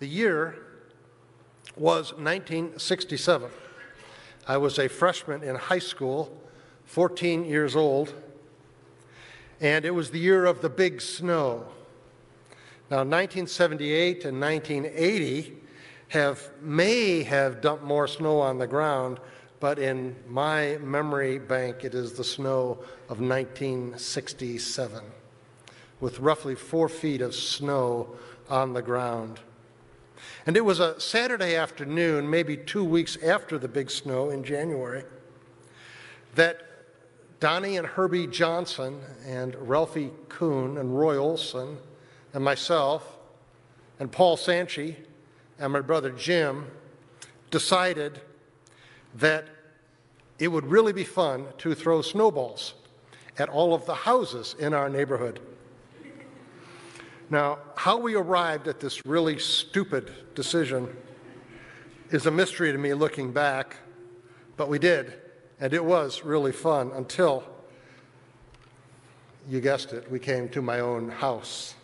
The year was 1967. I was a freshman in high school, 14 years old, and it was the year of the big snow. Now, 1978 and 1980 have, may have dumped more snow on the ground, but in my memory bank, it is the snow of 1967, with roughly four feet of snow on the ground. And it was a Saturday afternoon, maybe two weeks after the big snow in January, that Donnie and Herbie Johnson and Ralphie Kuhn and Roy Olson and myself and Paul Sanchi and my brother Jim decided that it would really be fun to throw snowballs at all of the houses in our neighborhood. Now, how we arrived at this really stupid decision is a mystery to me looking back, but we did, and it was really fun until, you guessed it, we came to my own house.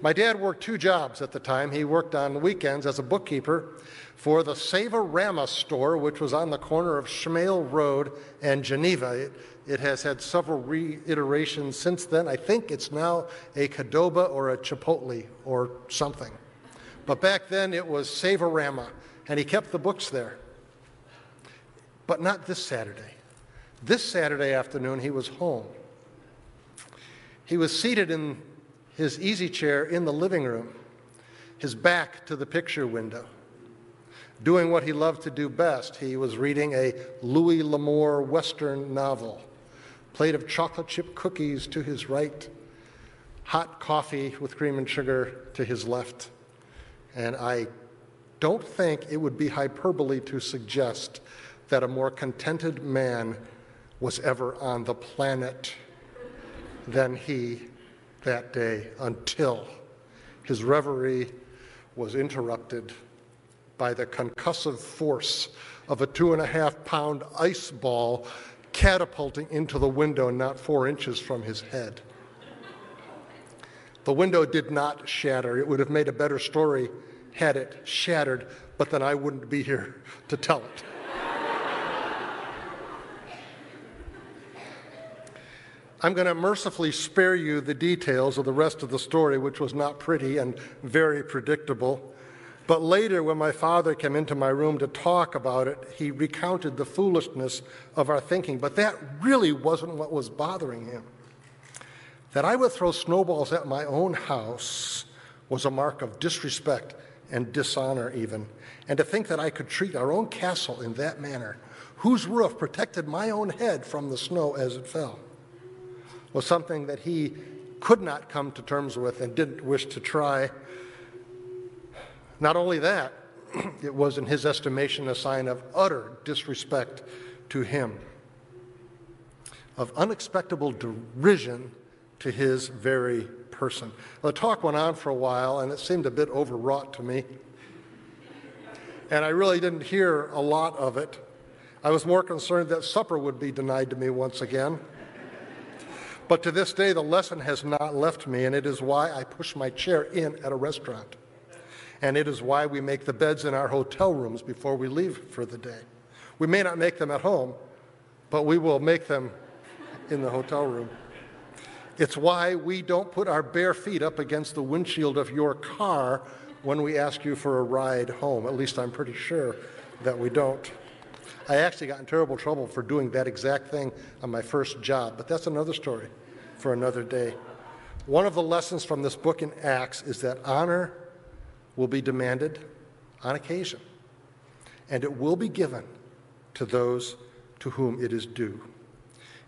My dad worked two jobs at the time. He worked on weekends as a bookkeeper for the Save-A-Rama store, which was on the corner of Schmale Road and Geneva. It, it, has had several reiterations since then. I think it's now a Qdoba or a Chipotle or something. But back then it was Save-A-Rama, and he kept the books there. But not this Saturday. This Saturday afternoon, he was home. He was seated in his easy chair in the living room, his back to the picture window, doing what he loved to do best. He was reading a Louis L'Amour Western novel, plate of chocolate chip cookies to his right, hot coffee with cream and sugar to his left. And I don't think it would be hyperbole to suggest that a more contented man was ever on the planet than he that day until his reverie was interrupted by the concussive force of a two and a half pound ice ball catapulting into the window not four inches from his head. The window did not shatter. It would have made a better story had it shattered, but then I wouldn't be here to tell it. I'm going to mercifully spare you the details of the rest of the story, which was not pretty and very predictable. But later, when my father came into my room to talk about it, he recounted the foolishness of our thinking. But that really wasn't what was bothering him. That I would throw snowballs at my own house was a mark of disrespect and dishonor, even. And to think that I could treat our own castle in that manner, whose roof protected my own head from the snow as it fell was something that he could not come to terms with and didn't wish to try. Not only that, it was, in his estimation, a sign of utter disrespect to him, of unexpectable derision to his very person. The talk went on for a while, and it seemed a bit overwrought to me. And I really didn't hear a lot of it. I was more concerned that supper would be denied to me once again. But to this day, the lesson has not left me, and it is why I push my chair in at a restaurant. And it is why we make the beds in our hotel rooms before we leave for the day. We may not make them at home, but we will make them in the hotel room. It's why we don't put our bare feet up against the windshield of your car when we ask you for a ride home. At least I'm pretty sure that we don't. I actually got in terrible trouble for doing that exact thing on my first job, but that's another story for another day. One of the lessons from this book in Acts is that honor will be demanded on occasion, and it will be given to those to whom it is due.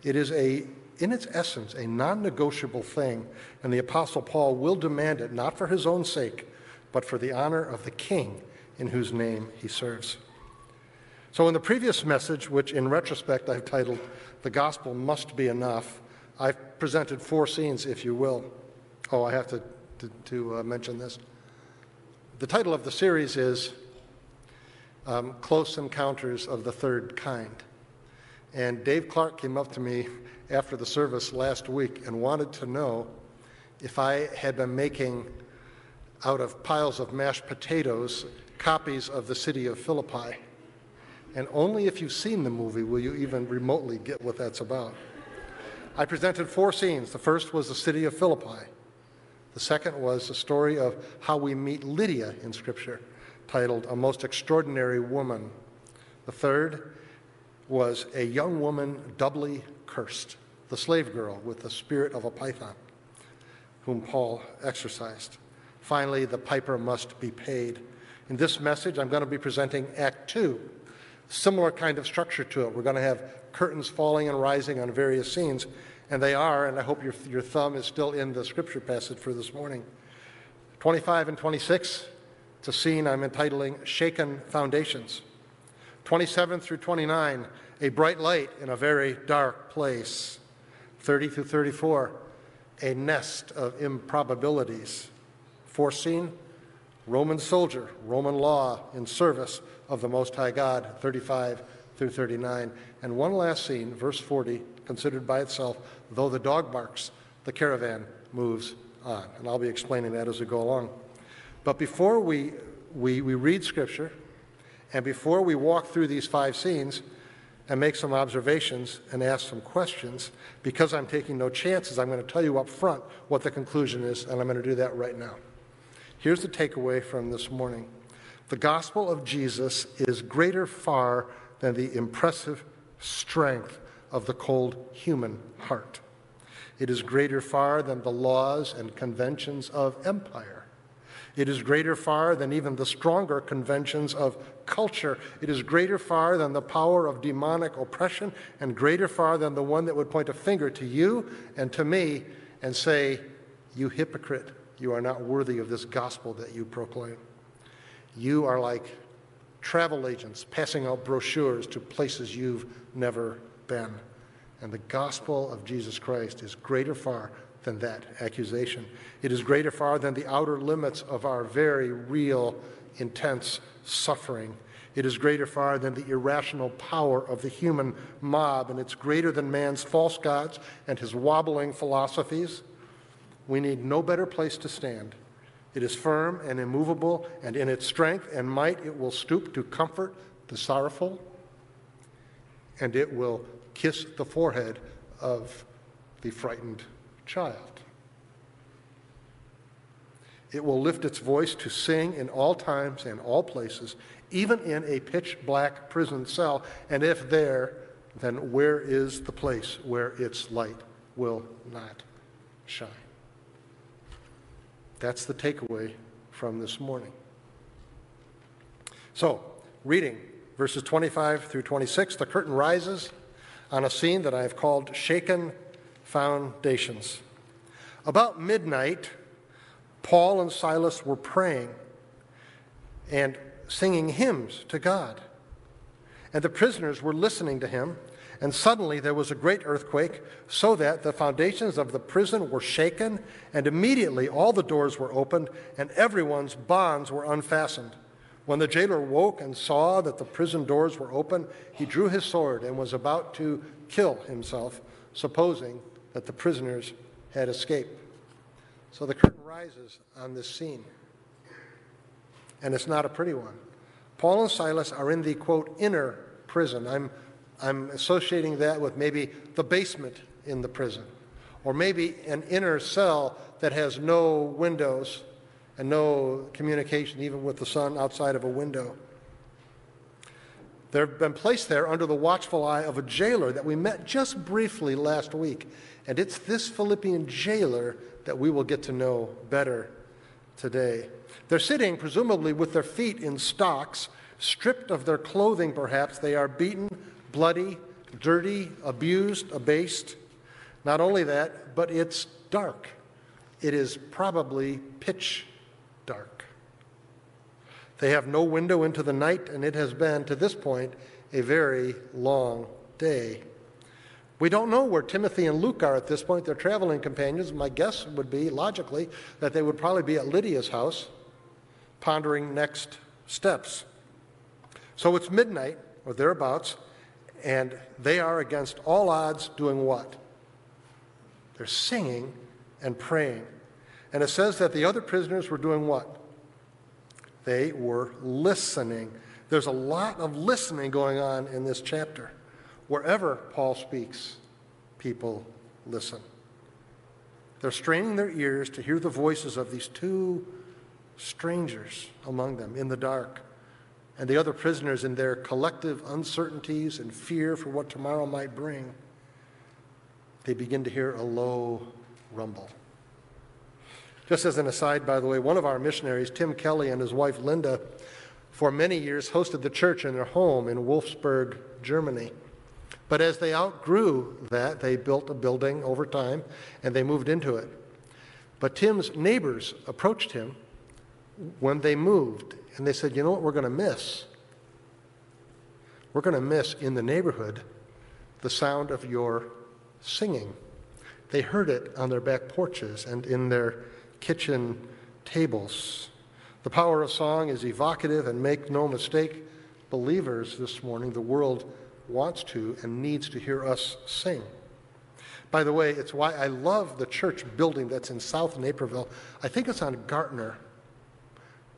It is a in its essence, a non negotiable thing, and the Apostle Paul will demand it not for his own sake, but for the honor of the King in whose name he serves. So, in the previous message, which in retrospect I've titled The Gospel Must Be Enough, I've presented four scenes, if you will. Oh, I have to, to, to uh, mention this. The title of the series is um, Close Encounters of the Third Kind. And Dave Clark came up to me after the service last week and wanted to know if I had been making out of piles of mashed potatoes copies of the city of Philippi. And only if you've seen the movie will you even remotely get what that's about. I presented four scenes. The first was the city of Philippi. The second was the story of how we meet Lydia in Scripture, titled A Most Extraordinary Woman. The third was a young woman doubly cursed, the slave girl with the spirit of a python, whom Paul exorcised. Finally, the piper must be paid. In this message, I'm going to be presenting Act Two, similar kind of structure to it. We're going to have curtains falling and rising on various scenes, and they are, and I hope your, your thumb is still in the scripture passage for this morning. 25 and 26, it's a scene I'm entitling Shaken Foundations. 27 through 29, a bright light in a very dark place. 30 through 34, a nest of improbabilities. Foreseen, Roman soldier, Roman law in service of the Most High God, 35 through 39. And one last scene, verse 40, considered by itself, though the dog barks, the caravan moves on. And I'll be explaining that as we go along. But before we, we, we read Scripture, and before we walk through these five scenes and make some observations and ask some questions, because I'm taking no chances, I'm going to tell you up front what the conclusion is, and I'm going to do that right now. Here's the takeaway from this morning the gospel of Jesus is greater far than the impressive strength of the cold human heart. It is greater far than the laws and conventions of empire. It is greater far than even the stronger conventions of culture. It is greater far than the power of demonic oppression, and greater far than the one that would point a finger to you and to me and say, You hypocrite, you are not worthy of this gospel that you proclaim. You are like travel agents passing out brochures to places you've never been. And the gospel of Jesus Christ is greater far than that accusation. It is greater far than the outer limits of our very real, intense suffering. It is greater far than the irrational power of the human mob, and it's greater than man's false gods and his wobbling philosophies. We need no better place to stand it is firm and immovable, and in its strength and might it will stoop to comfort the sorrowful, and it will kiss the forehead of the frightened child. It will lift its voice to sing in all times and all places, even in a pitch black prison cell. And if there, then where is the place where its light will not shine? That's the takeaway from this morning. So, reading verses 25 through 26, the curtain rises on a scene that I've called Shaken Foundations. About midnight, Paul and Silas were praying and singing hymns to God. And the prisoners were listening to him and suddenly there was a great earthquake, so that the foundations of the prison were shaken, and immediately all the doors were opened, and everyone's bonds were unfastened. When the jailer woke and saw that the prison doors were open, he drew his sword and was about to kill himself, supposing that the prisoners had escaped. So the curtain rises on this scene. And it's not a pretty one. Paul and Silas are in the quote inner prison. I'm I'm associating that with maybe the basement in the prison, or maybe an inner cell that has no windows and no communication, even with the sun outside of a window. They've been placed there under the watchful eye of a jailer that we met just briefly last week. And it's this Philippian jailer that we will get to know better today. They're sitting, presumably, with their feet in stocks, stripped of their clothing, perhaps. They are beaten bloody, dirty, abused, abased. Not only that, but it's dark. It is probably pitch. They have no window into the night, and it has been, to this point, a very long day. We don't know where Timothy and Luke are at this point. They're traveling companions. My guess would be, logically, that they would probably be at Lydia's house, pondering next steps. So it's midnight, or thereabouts, and they are against all odds doing what? They're singing and praying. And it says that the other prisoners were doing what? They were listening. There's a lot of listening going on in this chapter. Wherever Paul speaks, people listen. They're straining their ears to hear the voices of these two strangers among them in the dark, and the other prisoners in their collective uncertainties and fear for what tomorrow might bring. They begin to hear a low rumble. Just as an aside, by the way, one of our missionaries, Tim Kelly, and his wife Linda, for many years hosted the church in their home in Wolfsburg, Germany. But as they outgrew that, they built a building over time and they moved into it. But Tim's neighbors approached him when they moved and they said, You know what we're going to miss? We're going to miss in the neighborhood the sound of your singing. They heard it on their back porches and in their kitchen tables. The power of song is evocative, and make no mistake, believers this morning, the world wants to and needs to hear us sing. By the way, it's why I love the church building that's in South Naperville. I think it's on Gartner,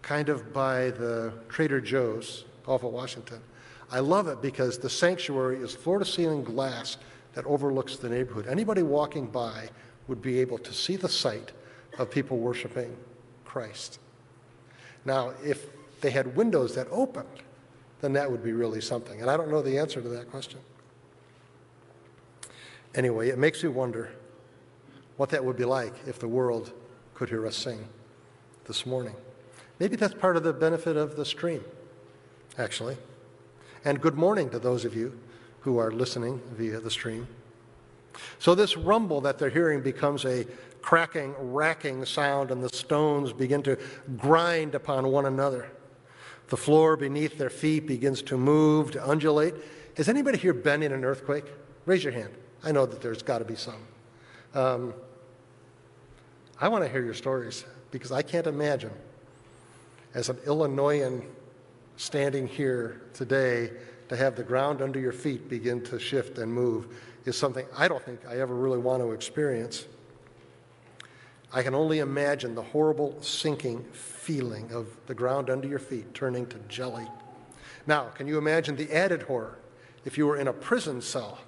kind of by the Trader Joe's off of Washington. I love it because the sanctuary is floor to ceiling glass that overlooks the neighborhood. Anybody walking by would be able to see the sight of people worshiping Christ. Now, if they had windows that opened, then that would be really something. And I don't know the answer to that question. Anyway, it makes you wonder what that would be like if the world could hear us sing this morning. Maybe that's part of the benefit of the stream, actually. And good morning to those of you who are listening via the stream. So, this rumble that they're hearing becomes a cracking, racking sound, and the stones begin to grind upon one another. The floor beneath their feet begins to move, to undulate. Has anybody here been in an earthquake? Raise your hand. I know that there's got to be some. Um, I want to hear your stories because I can't imagine, as an Illinoisan standing here today, to have the ground under your feet begin to shift and move is something I don't think I ever really want to experience. I can only imagine the horrible sinking feeling of the ground under your feet turning to jelly. Now, can you imagine the added horror if you were in a prison cell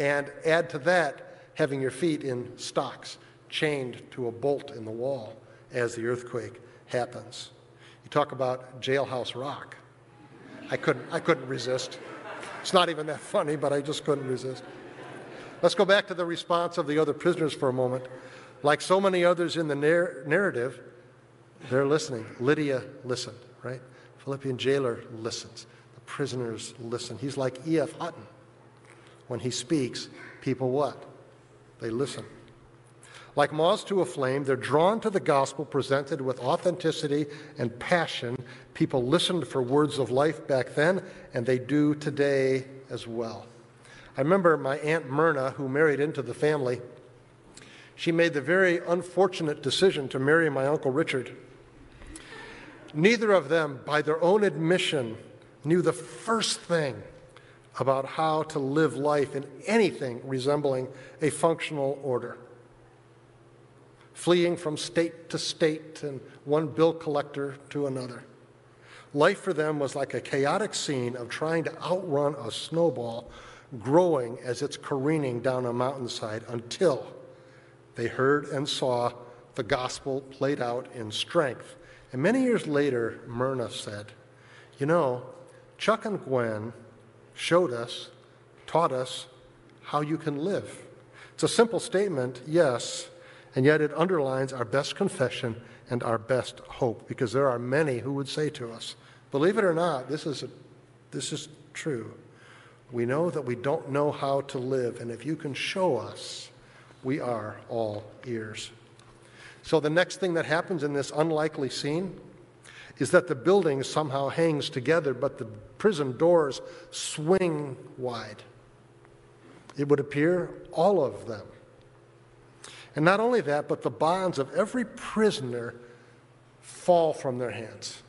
and add to that having your feet in stocks chained to a bolt in the wall as the earthquake happens? You talk about jailhouse rock. I couldn't, I couldn't resist. It's not even that funny, but I just couldn't resist. Let's go back to the response of the other prisoners for a moment. Like so many others in the narr- narrative, they're listening. Lydia listened, right? Philippian jailer listens. The prisoners listen. He's like E.F. Hutton. When he speaks, people what? They listen. Like moths to a flame, they're drawn to the gospel presented with authenticity and passion. People listened for words of life back then, and they do today as well. I remember my Aunt Myrna, who married into the family, she made the very unfortunate decision to marry my Uncle Richard. Neither of them, by their own admission, knew the first thing about how to live life in anything resembling a functional order. Fleeing from state to state and one bill collector to another. Life for them was like a chaotic scene of trying to outrun a snowball growing as it's careening down a mountainside until they heard and saw the gospel played out in strength. And many years later, Myrna said, You know, Chuck and Gwen showed us, taught us how you can live. It's a simple statement, yes, and yet it underlines our best confession and our best hope because there are many who would say to us, Believe it or not, this is, a, this is true. We know that we don't know how to live, and if you can show us, we are all ears. So the next thing that happens in this unlikely scene is that the building somehow hangs together, but the prison doors swing wide. It would appear all of them. And not only that, but the bonds of every prisoner fall from their hands.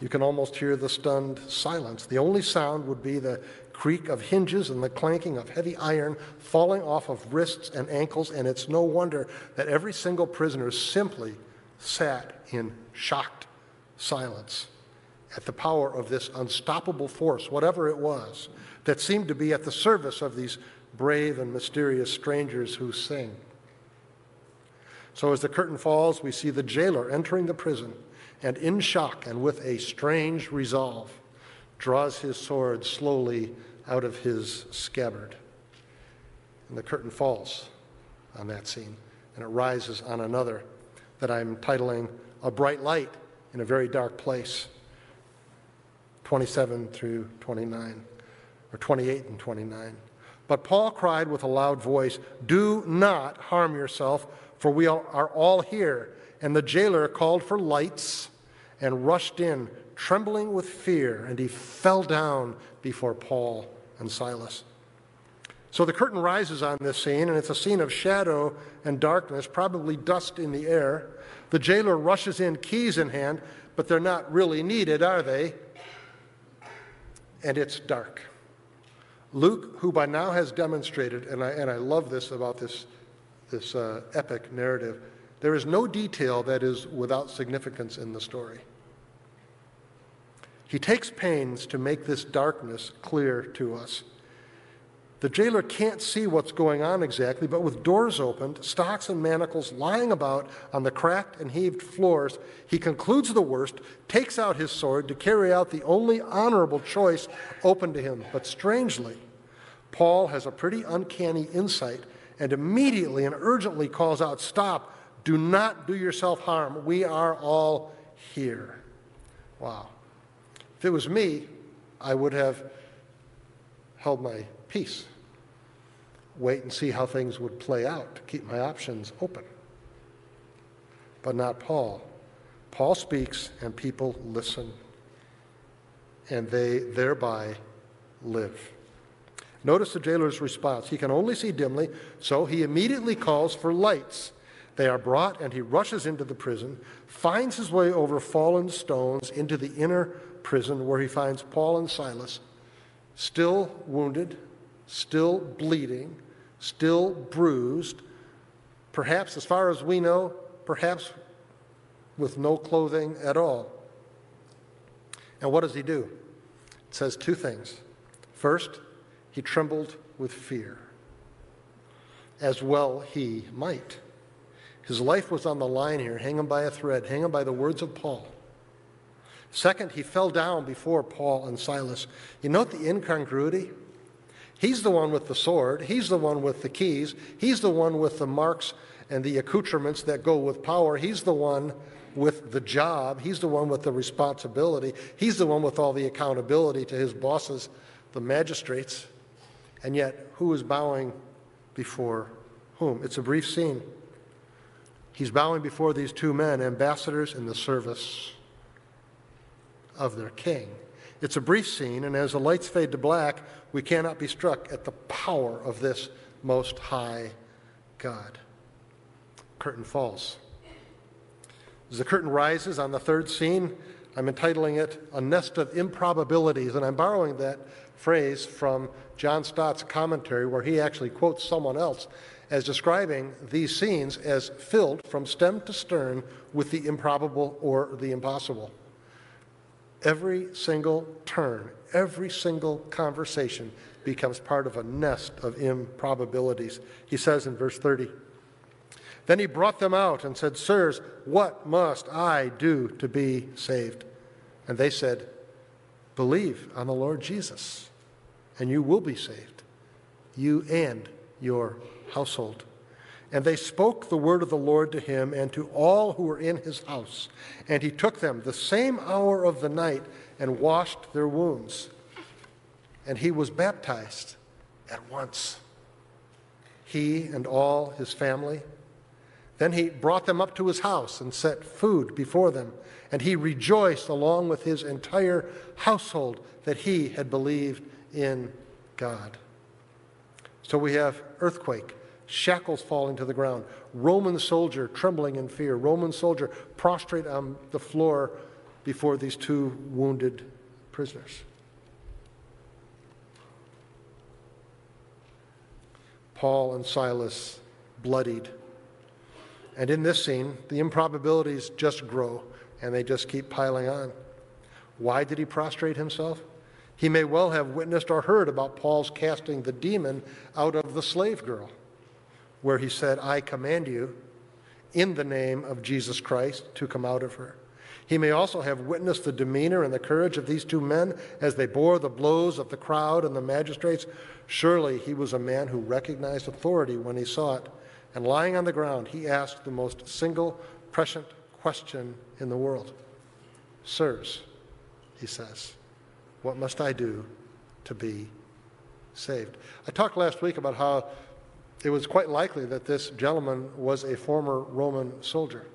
You can almost hear the stunned silence. The only sound would be the creak of hinges and the clanking of heavy iron falling off of wrists and ankles, and it's no wonder that every single prisoner simply sat in shocked silence at the power of this unstoppable force, whatever it was, that seemed to be at the service of these brave and mysterious strangers who sing. So, as the curtain falls, we see the jailer entering the prison and, in shock and with a strange resolve, draws his sword slowly out of his scabbard. And the curtain falls on that scene, and it rises on another that I'm titling A Bright Light in a Very Dark Place 27 through 29, or 28 and 29. But Paul cried with a loud voice, Do not harm yourself, for we are all here. And the jailer called for lights and rushed in, trembling with fear, and he fell down before Paul and Silas. So the curtain rises on this scene, and it's a scene of shadow and darkness, probably dust in the air. The jailer rushes in, keys in hand, but they're not really needed, are they? And it's dark. Luke, who by now has demonstrated, and I, and I love this about this, this uh, epic narrative, there is no detail that is without significance in the story. He takes pains to make this darkness clear to us. The jailer can't see what's going on exactly, but with doors opened, stocks and manacles lying about on the cracked and heaved floors, he concludes the worst, takes out his sword to carry out the only honorable choice open to him. But strangely, Paul has a pretty uncanny insight and immediately and urgently calls out, Stop, do not do yourself harm. We are all here. Wow. If it was me, I would have held my peace, wait and see how things would play out, to keep my options open. But not Paul. Paul speaks, and people listen, and they thereby live. Notice the jailer's response. He can only see dimly, so he immediately calls for lights. They are brought, and he rushes into the prison, finds his way over fallen stones into the inner prison where he finds Paul and Silas still wounded, still bleeding, still bruised, perhaps, as far as we know, perhaps with no clothing at all. And what does he do? It says two things. First, he trembled with fear, as well he might. His life was on the line here, hanging by a thread, hanging by the words of Paul. Second, he fell down before Paul and Silas. You note the incongruity? He's the one with the sword, he's the one with the keys, he's the one with the marks and the accoutrements that go with power, he's the one with the job, he's the one with the responsibility, he's the one with all the accountability to his bosses, the magistrates. And yet, who is bowing before whom? It's a brief scene. He's bowing before these two men, ambassadors in the service of their king. It's a brief scene, and as the lights fade to black, we cannot be struck at the power of this most high God. Curtain falls. As the curtain rises on the third scene, I'm entitling it A Nest of Improbabilities, and I'm borrowing that phrase from John Stott's commentary, where he actually quotes someone else as describing these scenes as filled from stem to stern with the improbable or the impossible. Every single turn, every single conversation becomes part of a nest of improbabilities. He says in verse 30. Then he brought them out and said, Sirs, what must I do to be saved? And they said, Believe on the Lord Jesus, and you will be saved, you and your household. And they spoke the word of the Lord to him and to all who were in his house. And he took them the same hour of the night and washed their wounds. And he was baptized at once, he and all his family. Then he brought them up to his house and set food before them. And he rejoiced along with his entire household that he had believed in God. So we have earthquake shackles falling to the ground, Roman soldier trembling in fear, Roman soldier prostrate on the floor before these two wounded prisoners. Paul and Silas bloodied. And in this scene, the improbabilities just grow and they just keep piling on. Why did he prostrate himself? He may well have witnessed or heard about Paul's casting the demon out of the slave girl, where he said, I command you, in the name of Jesus Christ, to come out of her. He may also have witnessed the demeanor and the courage of these two men as they bore the blows of the crowd and the magistrates. Surely he was a man who recognized authority when he saw it. And lying on the ground, he asked the most single, prescient question in the world Sirs, he says, what must I do to be saved? I talked last week about how it was quite likely that this gentleman was a former Roman soldier.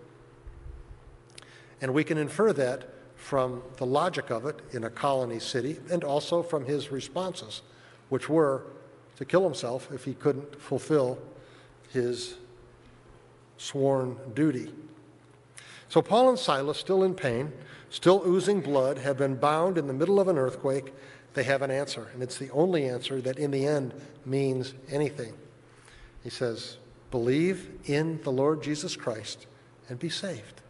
And we can infer that from the logic of it in a colony city and also from his responses, which were to kill himself if he couldn't fulfill his sworn duty. So Paul and Silas, still in pain, still oozing blood, have been bound in the middle of an earthquake. They have an answer, and it's the only answer that in the end means anything. He says, Believe in the Lord Jesus Christ and be saved,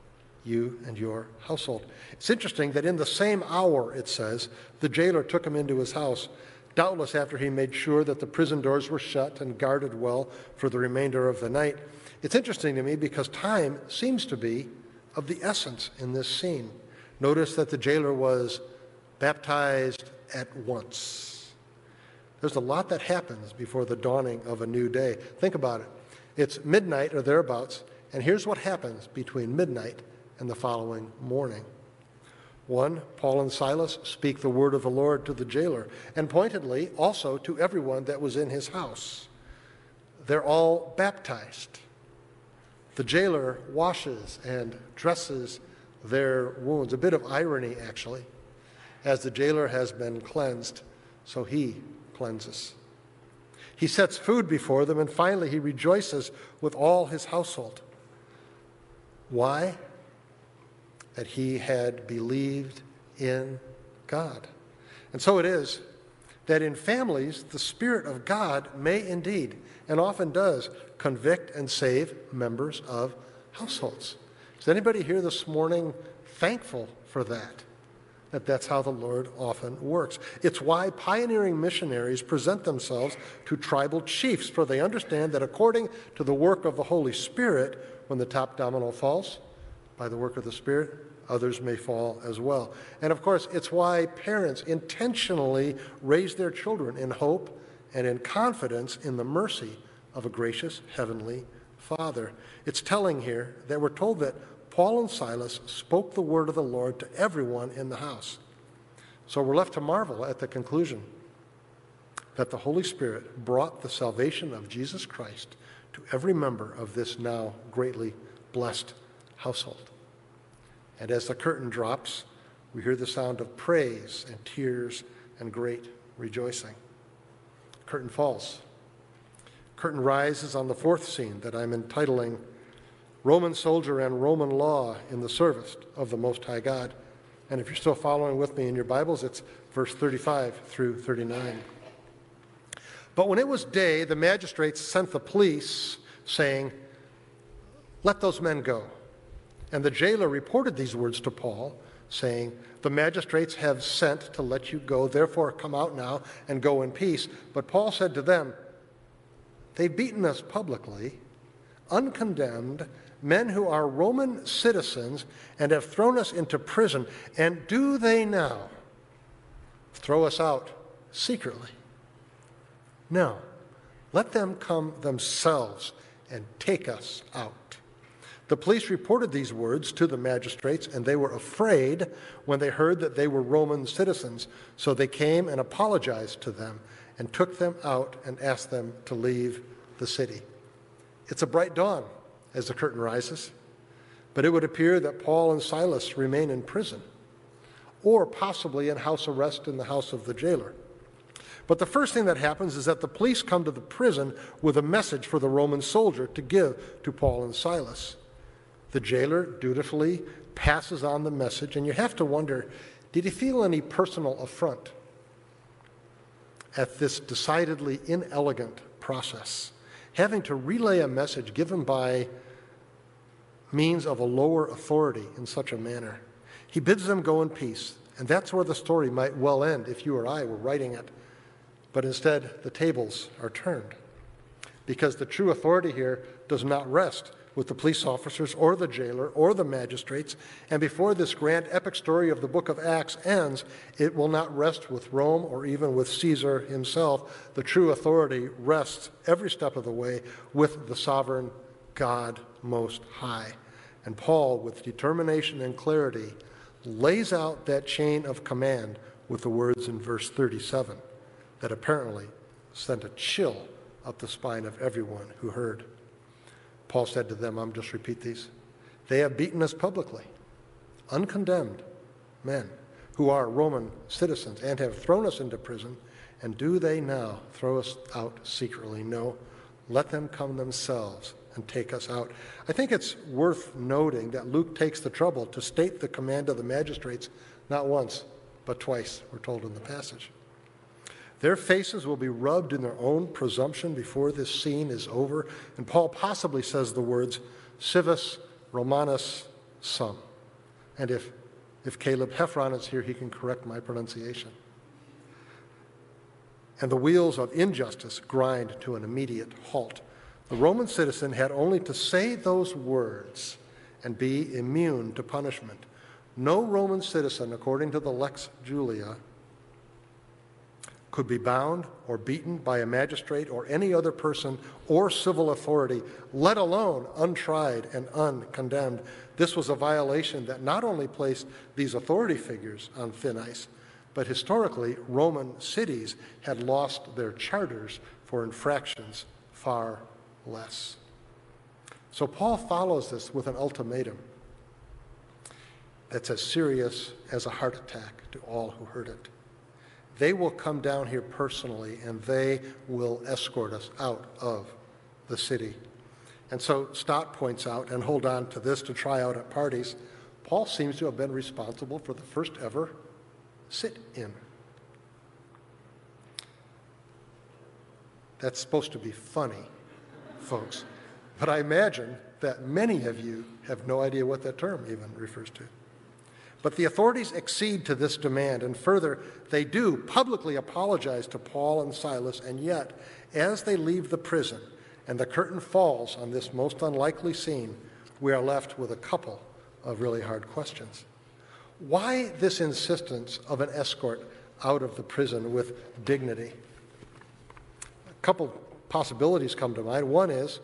you and your household. It's interesting that in the same hour, it says, the jailer took him into his house, doubtless after he made sure that the prison doors were shut and guarded well for the remainder of the night. It's interesting to me because time seems to be of the essence in this scene. Notice that the jailer was baptized at once. There's a lot that happens before the dawning of a new day. Think about it. It's midnight or thereabouts, and here's what happens between midnight and the following morning. One, Paul and Silas speak the word of the Lord to the jailer, and pointedly also to everyone that was in his house. They're all baptized. The jailer washes and dresses their wounds. A bit of irony, actually. As the jailer has been cleansed, so he cleanses. He sets food before them, and finally he rejoices with all his household. Why? That he had believed in God. And so it is that in families, the Spirit of God may indeed, and often does, convict and save members of households. Is anybody here this morning thankful for that? That that's how the Lord often works. It's why pioneering missionaries present themselves to tribal chiefs, for they understand that according to the work of the Holy Spirit, when the top domino falls, by the work of the Spirit, others may fall as well. And of course, it's why parents intentionally raise their children in hope and in confidence in the mercy of a gracious heavenly Father. It's telling here that we're told that Paul and Silas spoke the word of the Lord to everyone in the house. So we're left to marvel at the conclusion that the Holy Spirit brought the salvation of Jesus Christ to every member of this now greatly blessed household. And as the curtain drops, we hear the sound of praise and tears and great rejoicing. Curtain falls curtain rises on the fourth scene that I'm entitling Roman Soldier and Roman Law in the Service of the Most High God. And if you're still following with me in your Bibles, it's verse 35 through 39. But when it was day, the magistrates sent the police, saying, Let those men go. And the jailer reported these words to Paul, saying, The magistrates have sent to let you go, therefore come out now and go in peace. But Paul said to them, They've beaten us publicly, uncondemned, men who are Roman citizens and have thrown us into prison. And do they now throw us out secretly? No. Let them come themselves and take us out. The police reported these words to the magistrates, and they were afraid when they heard that they were Roman citizens. So they came and apologized to them and took them out and asked them to leave the city. It's a bright dawn as the curtain rises, but it would appear that Paul and Silas remain in prison, or possibly in house arrest in the house of the jailer. But the first thing that happens is that the police come to the prison with a message for the Roman soldier to give to Paul and Silas. The jailer dutifully passes on the message, and you have to wonder did he feel any personal affront? at this decidedly inelegant process. having to relay a message given by means of a lower authority in such a manner. He bids them go in peace, and that's where the story might well end if you or I were writing it. But instead, the tables are turned. Because the true authority here does not rest with the police officers or the jailer or the magistrates. And before this grand epic story of the book of Acts ends, it will not rest with Rome or even with Caesar himself. The true authority rests every step of the way with the sovereign God Most High. And Paul, with determination and clarity, lays out that chain of command with the words in verse 37 that apparently sent a chill up the spine of everyone who heard. Paul said to them, I'm just repeat these. They have beaten us publicly, uncondemned men who are Roman citizens and have thrown us into prison. And do they now throw us out secretly? No. Let them come themselves and take us out. I think it's worth noting that Luke takes the trouble to state the command of the magistrates not once, but twice, we're told in the passage. Their faces will be rubbed in their own presumption before this scene is over. And Paul possibly says the words, civis Romanus sum. And if, if Caleb Heffron is here, he can correct my pronunciation. And the wheels of injustice grind to an immediate halt. The Roman citizen had only to say those words and be immune to punishment. No Roman citizen, according to the Lex Julia, could be bound or beaten by a magistrate or any other person or civil authority, let alone untried and uncondemned. This was a violation that not only placed these authority figures on thin ice, but historically, Roman cities had lost their charters for infractions far less. So Paul follows this with an ultimatum that's as serious as a heart attack to all who heard it. They will come down here personally and they will escort us out of the city. And so Stott points out, and hold on to this to try out at parties, Paul seems to have been responsible for the first ever sit in. That's supposed to be funny, folks. But I imagine that many of you have no idea what that term even refers to. But the authorities accede to this demand, and further, they do publicly apologize to Paul and Silas, and yet, as they leave the prison and the curtain falls on this most unlikely scene, we are left with a couple of really hard questions. Why this insistence of an escort out of the prison with dignity? A couple possibilities come to mind. One is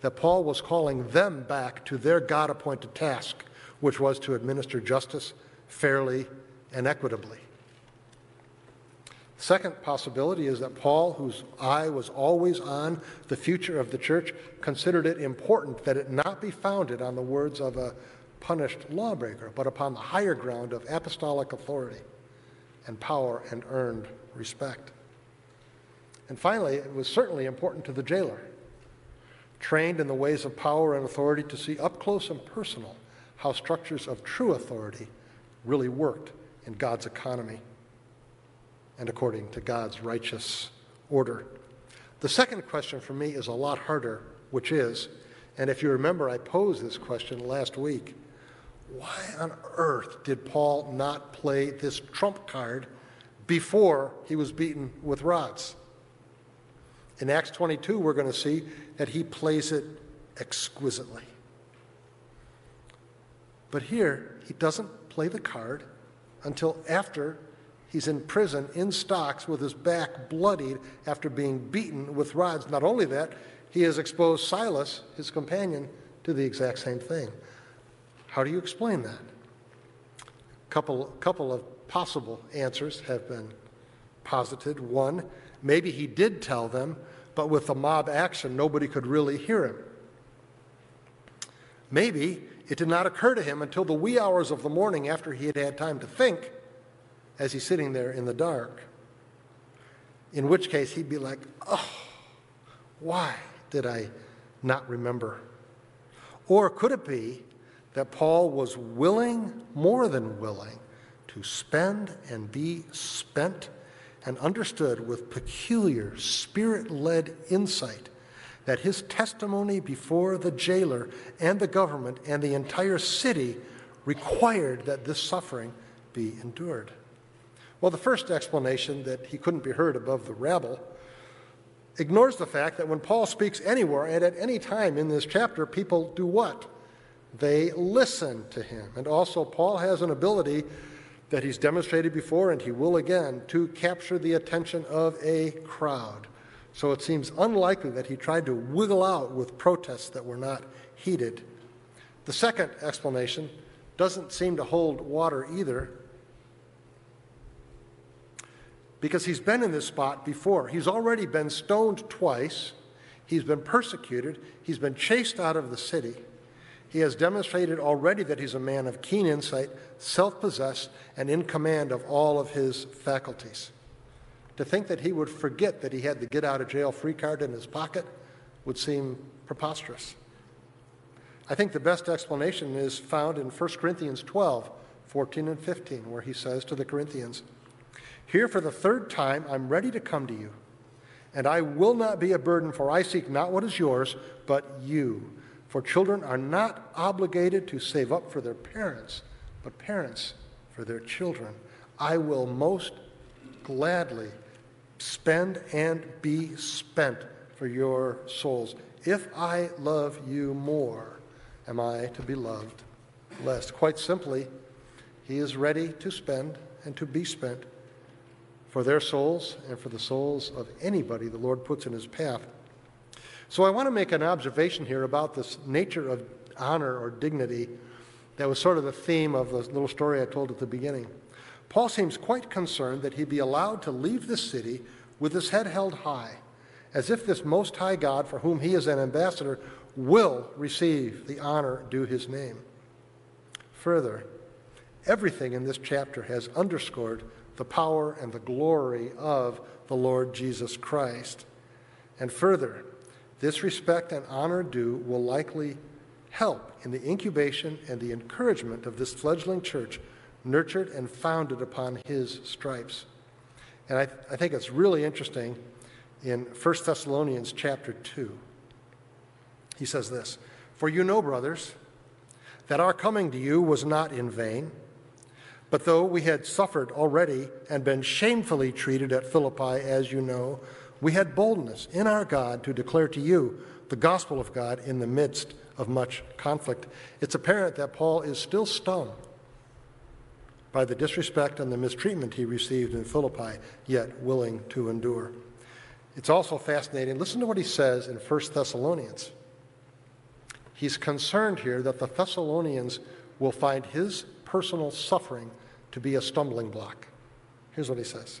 that Paul was calling them back to their God appointed task which was to administer justice fairly and equitably. Second possibility is that Paul, whose eye was always on the future of the church, considered it important that it not be founded on the words of a punished lawbreaker, but upon the higher ground of apostolic authority and power and earned respect. And finally, it was certainly important to the jailer, trained in the ways of power and authority, to see up close and personal how structures of true authority really worked in God's economy and according to God's righteous order. The second question for me is a lot harder, which is, and if you remember, I posed this question last week why on earth did Paul not play this trump card before he was beaten with rods? In Acts 22, we're going to see that he plays it exquisitely. But here, he doesn't play the card until after he's in prison in stocks with his back bloodied after being beaten with rods. Not only that, he has exposed Silas, his companion, to the exact same thing. How do you explain that? A couple, couple of possible answers have been posited. One, maybe he did tell them, but with the mob action, nobody could really hear him. Maybe it did not occur to him until the wee hours of the morning after he had had time to think as he's sitting there in the dark. In which case, he'd be like, oh, why did I not remember? Or could it be that Paul was willing, more than willing, to spend and be spent and understood with peculiar spirit led insight that his testimony before the jailer and the government and the entire city required that this suffering be endured. Well, the first explanation that he couldn't be heard above the rabble ignores the fact that when Paul speaks anywhere and at any time in this chapter, people do what? They listen to him. And also, Paul has an ability that he's demonstrated before and he will again to capture the attention of a crowd. So it seems unlikely that he tried to wiggle out with protests that were not heeded. The second explanation doesn't seem to hold water either because he's been in this spot before. He's already been stoned twice, he's been persecuted, he's been chased out of the city. He has demonstrated already that he's a man of keen insight, self possessed, and in command of all of his faculties. To think that he would forget that he had the get out of jail free card in his pocket would seem preposterous. I think the best explanation is found in 1 Corinthians 12, 14 and 15, where he says to the Corinthians, Here for the third time I'm ready to come to you, and I will not be a burden, for I seek not what is yours, but you. For children are not obligated to save up for their parents, but parents for their children. I will most gladly spend and be spent for your souls. If I love you more, am I to be loved less? Quite simply, he is ready to spend and to be spent for their souls and for the souls of anybody the Lord puts in his path. So I want to make an observation here about this nature of honor or dignity that was sort of the theme of the little story I told at the beginning. Paul seems quite concerned that he be allowed to leave the city with his head held high, as if this Most High God, for whom he is an ambassador, will receive the honor due his name. Further, everything in this chapter has underscored the power and the glory of the Lord Jesus Christ. And further, this respect and honor due will likely help in the incubation and the encouragement of this fledgling church, nurtured and founded upon his stripes. And I, I think it's really interesting in 1 Thessalonians chapter 2. He says this For you know, brothers, that our coming to you was not in vain. But though we had suffered already and been shamefully treated at Philippi, as you know, we had boldness in our God to declare to you the gospel of God in the midst of much conflict. It's apparent that Paul is still stung by the disrespect and the mistreatment he received in Philippi, yet willing to endure. It's also fascinating. Listen to what he says in 1 Thessalonians. He's concerned here that the Thessalonians will find his personal suffering to be a stumbling block. Here's what he says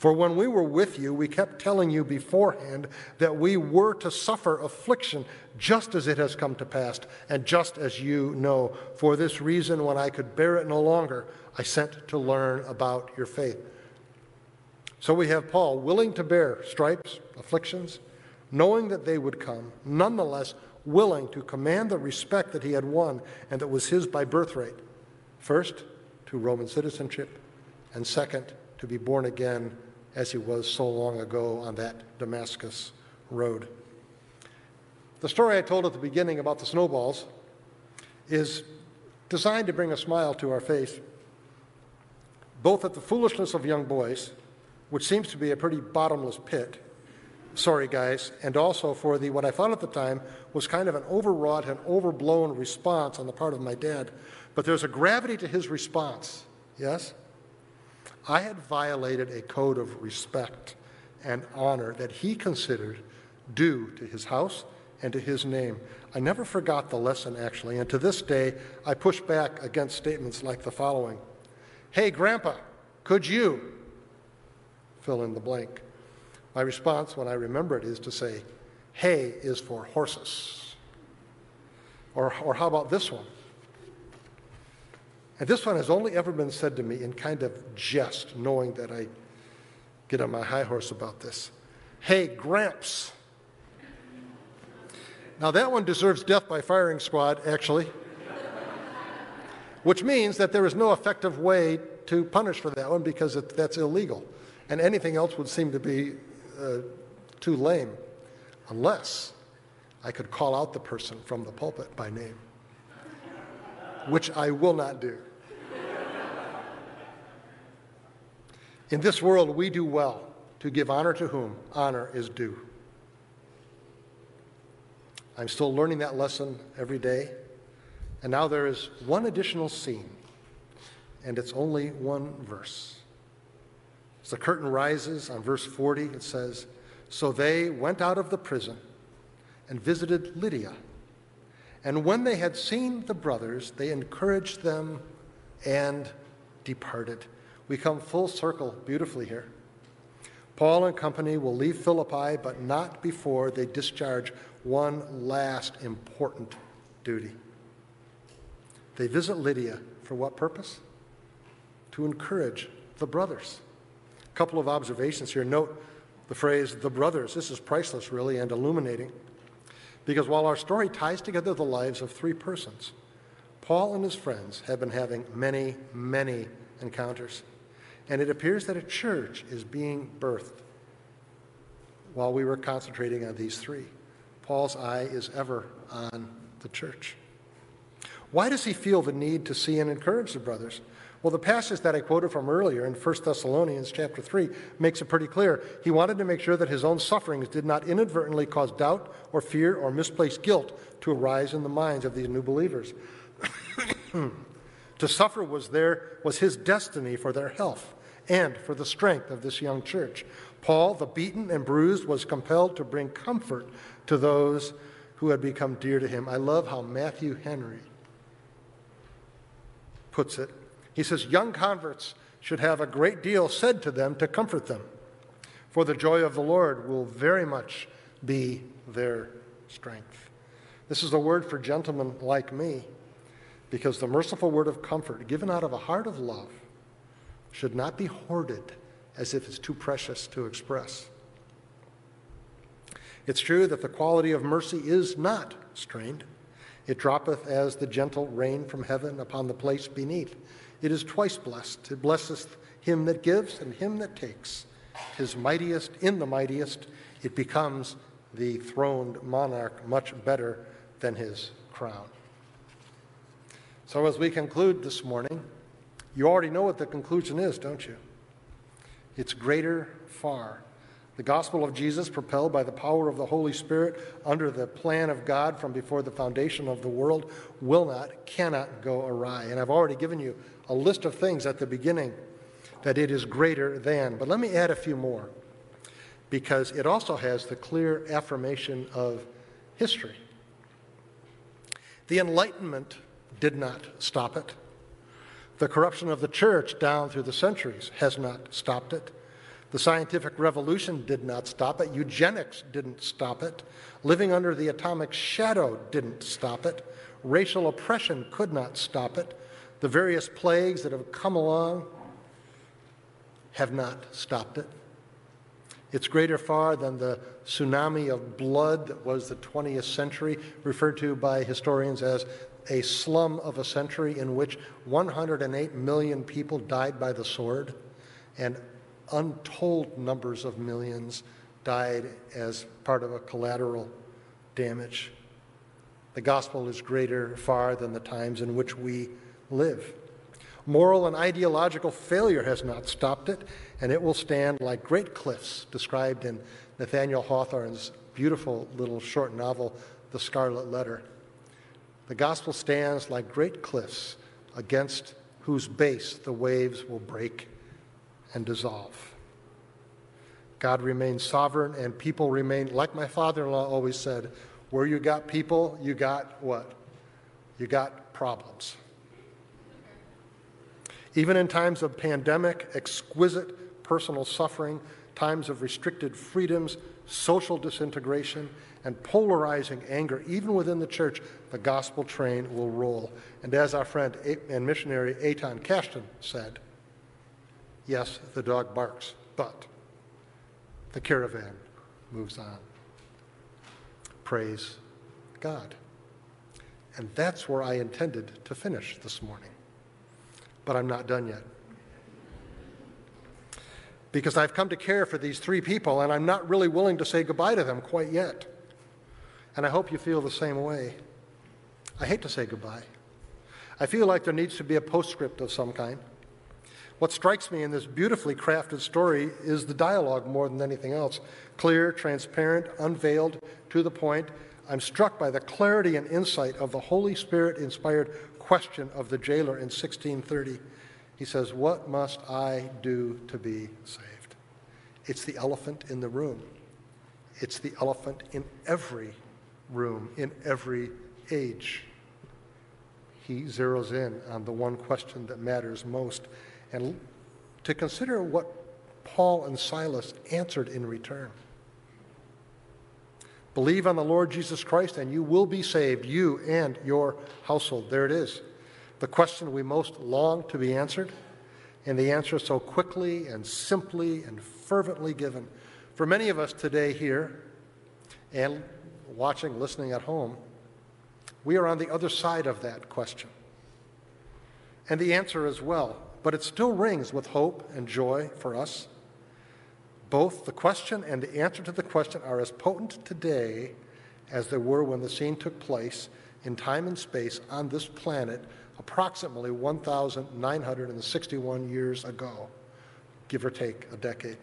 For when we were with you, we kept telling you beforehand that we were to suffer affliction just as it has come to pass, and just as you know. For this reason, when I could bear it no longer, I sent to learn about your faith. So we have Paul willing to bear stripes, afflictions, knowing that they would come, nonetheless willing to command the respect that he had won and that was his by birthright. First, to Roman citizenship, and second, to be born again as he was so long ago on that Damascus road. The story I told at the beginning about the snowballs is designed to bring a smile to our face, both at the foolishness of young boys, which seems to be a pretty bottomless pit, sorry guys, and also for the what I thought at the time was kind of an overwrought and overblown response on the part of my dad. But there's a gravity to his response, yes? I had violated a code of respect and honor that he considered due to his house and to his name. I never forgot the lesson, actually, and to this day, I push back against statements like the following Hey, Grandpa, could you fill in the blank? My response when I remember it is to say, hay is for horses. Or, or how about this one? And this one has only ever been said to me in kind of jest, knowing that I get on my high horse about this. Hey, Gramps. Now, that one deserves death by firing squad, actually, which means that there is no effective way to punish for that one because it, that's illegal. And anything else would seem to be uh, too lame, unless I could call out the person from the pulpit by name, which I will not do. In this world, we do well to give honor to whom honor is due. I'm still learning that lesson every day. And now there is one additional scene, and it's only one verse. As the curtain rises on verse 40, it says, So they went out of the prison and visited Lydia. And when they had seen the brothers, they encouraged them and departed. We come full circle beautifully here. Paul and company will leave Philippi, but not before they discharge one last important duty. They visit Lydia for what purpose? To encourage the brothers. A couple of observations here. Note the phrase the brothers. This is priceless, really, and illuminating. Because while our story ties together the lives of three persons, Paul and his friends have been having many, many encounters. And it appears that a church is being birthed while we were concentrating on these three. Paul's eye is ever on the church. Why does he feel the need to see and encourage the brothers? Well, the passage that I quoted from earlier in 1 Thessalonians chapter 3 makes it pretty clear. He wanted to make sure that his own sufferings did not inadvertently cause doubt or fear or misplaced guilt to arise in the minds of these new believers. to suffer was there was his destiny for their health and for the strength of this young church. Paul, the beaten and bruised, was compelled to bring comfort to those who had become dear to him. I love how Matthew Henry puts it he says, Young converts should have a great deal said to them to comfort them, for the joy of the Lord will very much be their strength. This is a word for gentlemen like me, because the merciful word of comfort, given out of a heart of love, should not be hoarded as if it's too precious to express. It's true that the quality of mercy is not strained. It droppeth as the gentle rain from heaven upon the place beneath. It is twice blessed. It blesseth him that gives and him that takes. His mightiest in the mightiest, it becomes the throned monarch much better than his crown. So, as we conclude this morning, you already know what the conclusion is, don't you? It's greater far the gospel of Jesus, propelled by the power of the Holy Spirit under the plan of God from before the foundation of the world, will not, cannot go awry. And I've already given you a list of things at the beginning that it is greater than. But let me add a few more because it also has the clear affirmation of history. The Enlightenment did not stop it. The corruption of the church down through the centuries has not stopped it. The scientific revolution did not stop it. Eugenics didn't stop it. Living under the atomic shadow didn't stop it. Racial oppression could not stop it. The various plagues that have come along have not stopped it. It's greater far than the tsunami of blood that was the 20th century, referred to by historians as a slum of a century in which 108 million people died by the sword and untold numbers of millions died as part of a collateral damage. The gospel is greater far than the times in which we live. Moral and ideological failure has not stopped it, and it will stand like great cliffs described in Nathaniel Hawthorne's beautiful little short novel, The Scarlet Letter. The gospel stands like great cliffs against whose base the waves will break and dissolve. God remains sovereign, and people remain, like my father in law always said, where you got people, you got what? You got problems. Even in times of pandemic, exquisite personal suffering, times of restricted freedoms, social disintegration, and polarizing anger, even within the church, the gospel train will roll. And as our friend and missionary Eitan Cashton said, yes, the dog barks, but the caravan moves on. Praise God. And that's where I intended to finish this morning. But I'm not done yet. Because I've come to care for these three people, and I'm not really willing to say goodbye to them quite yet. And I hope you feel the same way. I hate to say goodbye. I feel like there needs to be a postscript of some kind. What strikes me in this beautifully crafted story is the dialogue more than anything else clear, transparent, unveiled, to the point. I'm struck by the clarity and insight of the Holy Spirit inspired question of the jailer in 1630. He says, What must I do to be saved? It's the elephant in the room. It's the elephant in every room in every age. He zeroes in on the one question that matters most and to consider what Paul and Silas answered in return. Believe on the Lord Jesus Christ and you will be saved, you and your household. There it is. The question we most long to be answered, and the answer so quickly and simply and fervently given. For many of us today here, and watching, listening at home, we are on the other side of that question. And the answer as well, but it still rings with hope and joy for us. Both the question and the answer to the question are as potent today as they were when the scene took place in time and space on this planet approximately 1,961 years ago, give or take a decade.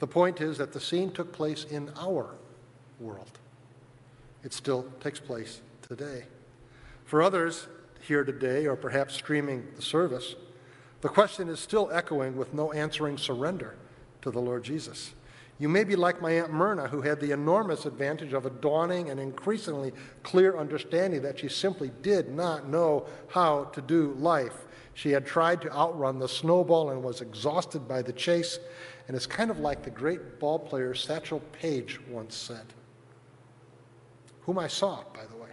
The point is that the scene took place in our world. It still takes place today. For others here today, or perhaps streaming the service, the question is still echoing with no answering surrender to the Lord Jesus. You may be like my Aunt Myrna, who had the enormous advantage of a dawning and increasingly clear understanding that she simply did not know how to do life. She had tried to outrun the snowball and was exhausted by the chase. And it's kind of like the great ball player Satchel Paige once said whom I saw, by the way,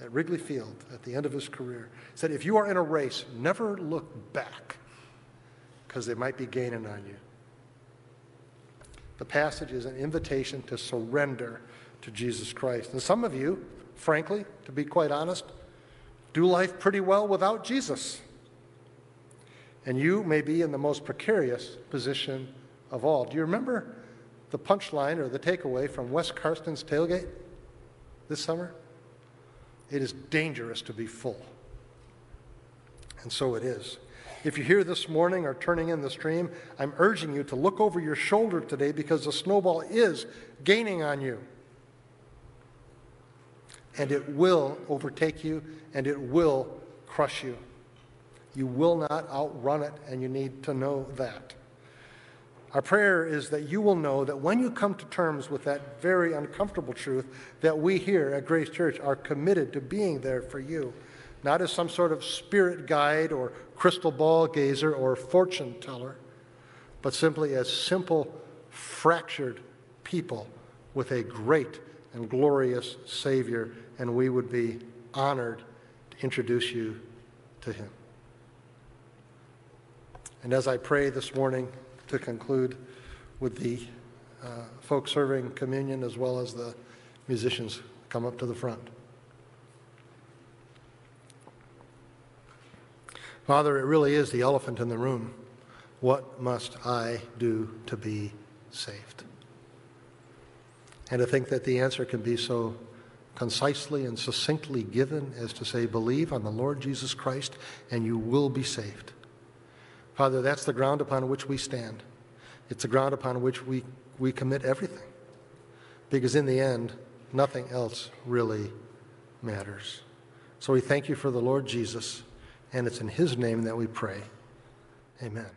at Wrigley Field at the end of his career, said, If you are in a race, never look back because they might be gaining on you. The passage is an invitation to surrender to Jesus Christ. And some of you, frankly, to be quite honest, do life pretty well without Jesus. And you may be in the most precarious position of all. Do you remember the punchline or the takeaway from Wes Karsten's tailgate? This summer? It is dangerous to be full. And so it is. If you're here this morning or turning in the stream, I'm urging you to look over your shoulder today because the snowball is gaining on you. And it will overtake you and it will crush you. You will not outrun it, and you need to know that. Our prayer is that you will know that when you come to terms with that very uncomfortable truth, that we here at Grace Church are committed to being there for you, not as some sort of spirit guide or crystal ball gazer or fortune teller, but simply as simple, fractured people with a great and glorious Savior, and we would be honored to introduce you to Him. And as I pray this morning, to conclude with the uh, folks serving communion as well as the musicians come up to the front. Father, it really is the elephant in the room. What must I do to be saved? And to think that the answer can be so concisely and succinctly given as to say, believe on the Lord Jesus Christ and you will be saved. Father, that's the ground upon which we stand. It's the ground upon which we, we commit everything. Because in the end, nothing else really matters. So we thank you for the Lord Jesus, and it's in his name that we pray. Amen.